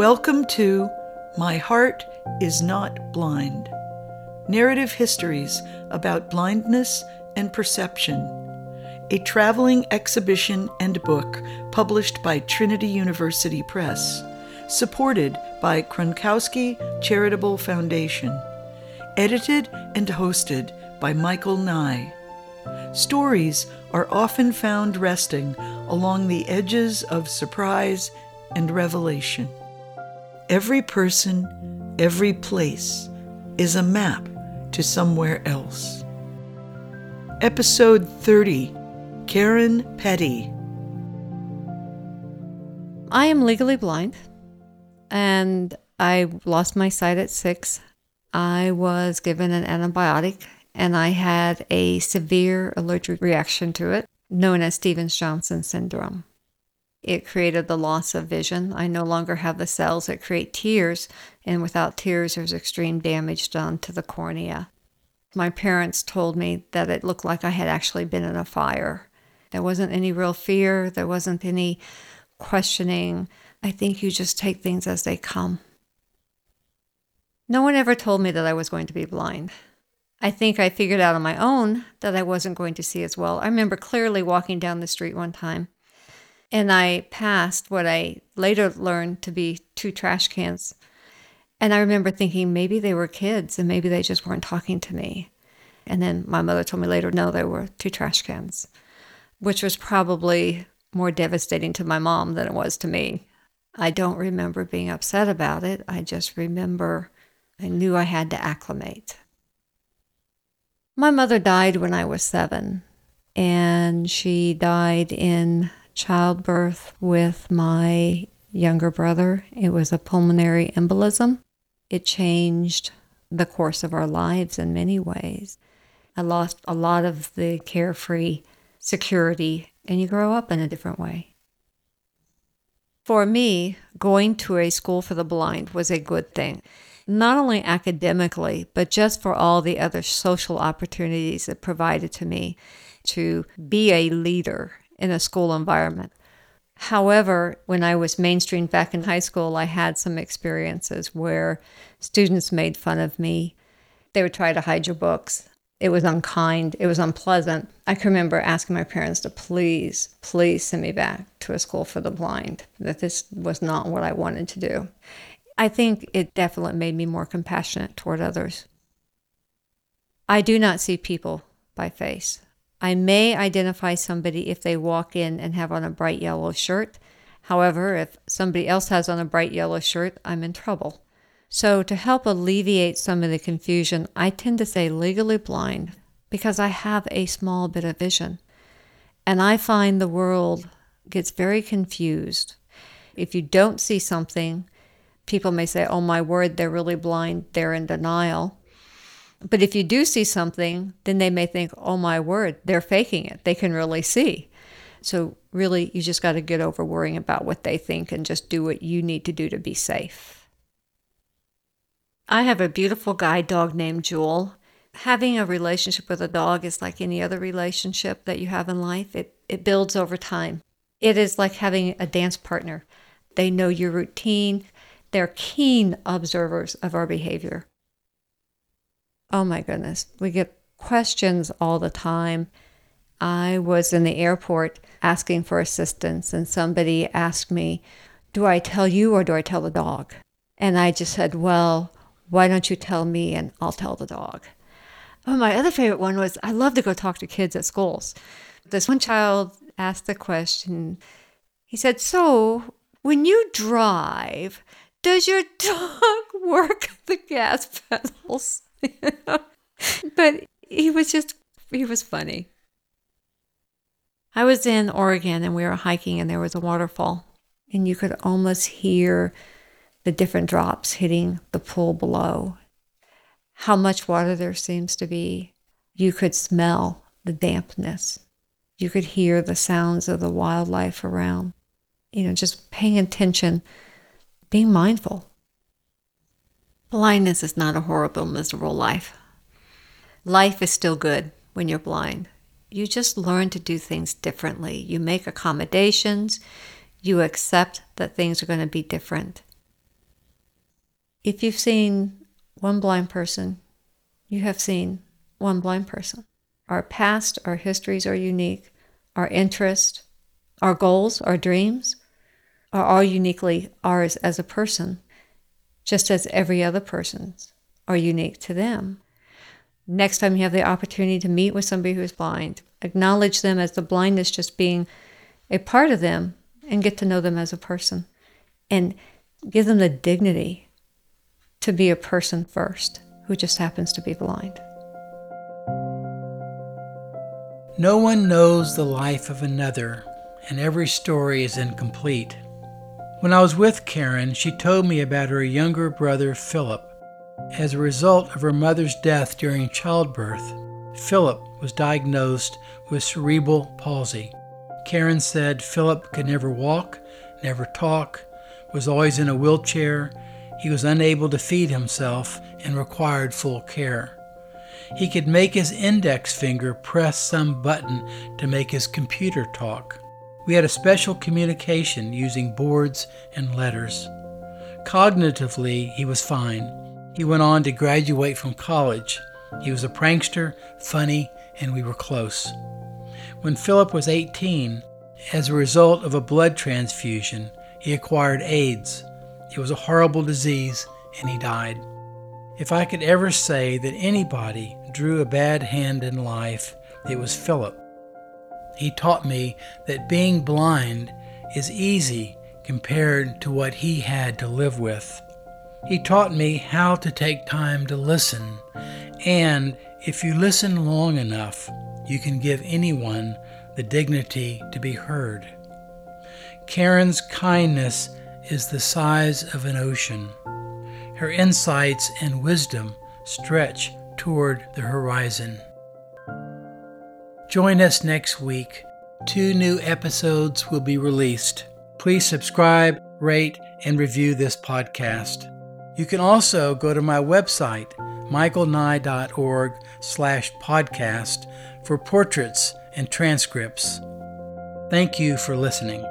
Welcome to My Heart is Not Blind Narrative Histories about Blindness and Perception, a traveling exhibition and book published by Trinity University Press, supported by Kronkosky Charitable Foundation, edited and hosted by Michael Nye. Stories are often found resting along the edges of surprise and revelation. Every person, every place is a map to somewhere else. Episode 30 Karen Petty. I am legally blind and I lost my sight at six. I was given an antibiotic and I had a severe allergic reaction to it, known as Stevens Johnson syndrome. It created the loss of vision. I no longer have the cells that create tears, and without tears, there's extreme damage done to the cornea. My parents told me that it looked like I had actually been in a fire. There wasn't any real fear, there wasn't any questioning. I think you just take things as they come. No one ever told me that I was going to be blind. I think I figured out on my own that I wasn't going to see as well. I remember clearly walking down the street one time and I passed what I later learned to be two trash cans. And I remember thinking maybe they were kids and maybe they just weren't talking to me. And then my mother told me later, no, they were two trash cans, which was probably more devastating to my mom than it was to me. I don't remember being upset about it. I just remember I knew I had to acclimate. My mother died when I was seven, and she died in childbirth with my younger brother. It was a pulmonary embolism. It changed the course of our lives in many ways. I lost a lot of the carefree security, and you grow up in a different way. For me, going to a school for the blind was a good thing, not only academically, but just for all the other social opportunities it provided to me to be a leader in a school environment. However, when I was mainstreamed back in high school, I had some experiences where students made fun of me. They would try to hide your books. It was unkind. It was unpleasant. I can remember asking my parents to please, please send me back to a school for the blind, that this was not what I wanted to do. I think it definitely made me more compassionate toward others. I do not see people by face. I may identify somebody if they walk in and have on a bright yellow shirt. However, if somebody else has on a bright yellow shirt, I'm in trouble. So, to help alleviate some of the confusion, I tend to say legally blind because I have a small bit of vision. And I find the world gets very confused. If you don't see something, people may say, oh my word, they're really blind, they're in denial. But if you do see something, then they may think, oh my word, they're faking it. They can really see. So, really, you just got to get over worrying about what they think and just do what you need to do to be safe. I have a beautiful guide dog named Jewel. Having a relationship with a dog is like any other relationship that you have in life, it, it builds over time. It is like having a dance partner. They know your routine, they're keen observers of our behavior. Oh my goodness. We get questions all the time. I was in the airport asking for assistance, and somebody asked me, Do I tell you or do I tell the dog? And I just said, Well, why don't you tell me and I'll tell the dog? Oh, my other favorite one was I love to go talk to kids at schools. This one child asked the question. He said, So, when you drive, does your dog work the gas pedals? but he was just, he was funny. I was in Oregon and we were hiking and there was a waterfall, and you could almost hear the different drops hitting the pool below. How much water there seems to be. You could smell the dampness. You could hear the sounds of the wildlife around. You know, just paying attention, being mindful. Blindness is not a horrible, miserable life. Life is still good when you're blind. You just learn to do things differently. You make accommodations. You accept that things are going to be different. If you've seen one blind person, you have seen one blind person. Our past, our histories are unique. Our interests, our goals, our dreams are all uniquely ours as a person, just as every other person's are unique to them. Next time you have the opportunity to meet with somebody who is blind, acknowledge them as the blindness just being a part of them and get to know them as a person and give them the dignity to be a person first who just happens to be blind. No one knows the life of another, and every story is incomplete. When I was with Karen, she told me about her younger brother, Philip. As a result of her mother's death during childbirth, Philip was diagnosed with cerebral palsy. Karen said Philip could never walk, never talk, was always in a wheelchair, he was unable to feed himself, and required full care. He could make his index finger press some button to make his computer talk. We had a special communication using boards and letters. Cognitively, he was fine. He went on to graduate from college. He was a prankster, funny, and we were close. When Philip was 18, as a result of a blood transfusion, he acquired AIDS. It was a horrible disease, and he died. If I could ever say that anybody drew a bad hand in life, it was Philip. He taught me that being blind is easy compared to what he had to live with. He taught me how to take time to listen, and if you listen long enough, you can give anyone the dignity to be heard. Karen's kindness is the size of an ocean. Her insights and wisdom stretch toward the horizon. Join us next week. Two new episodes will be released. Please subscribe, rate, and review this podcast. You can also go to my website, michaelnye.org slash podcast for portraits and transcripts. Thank you for listening.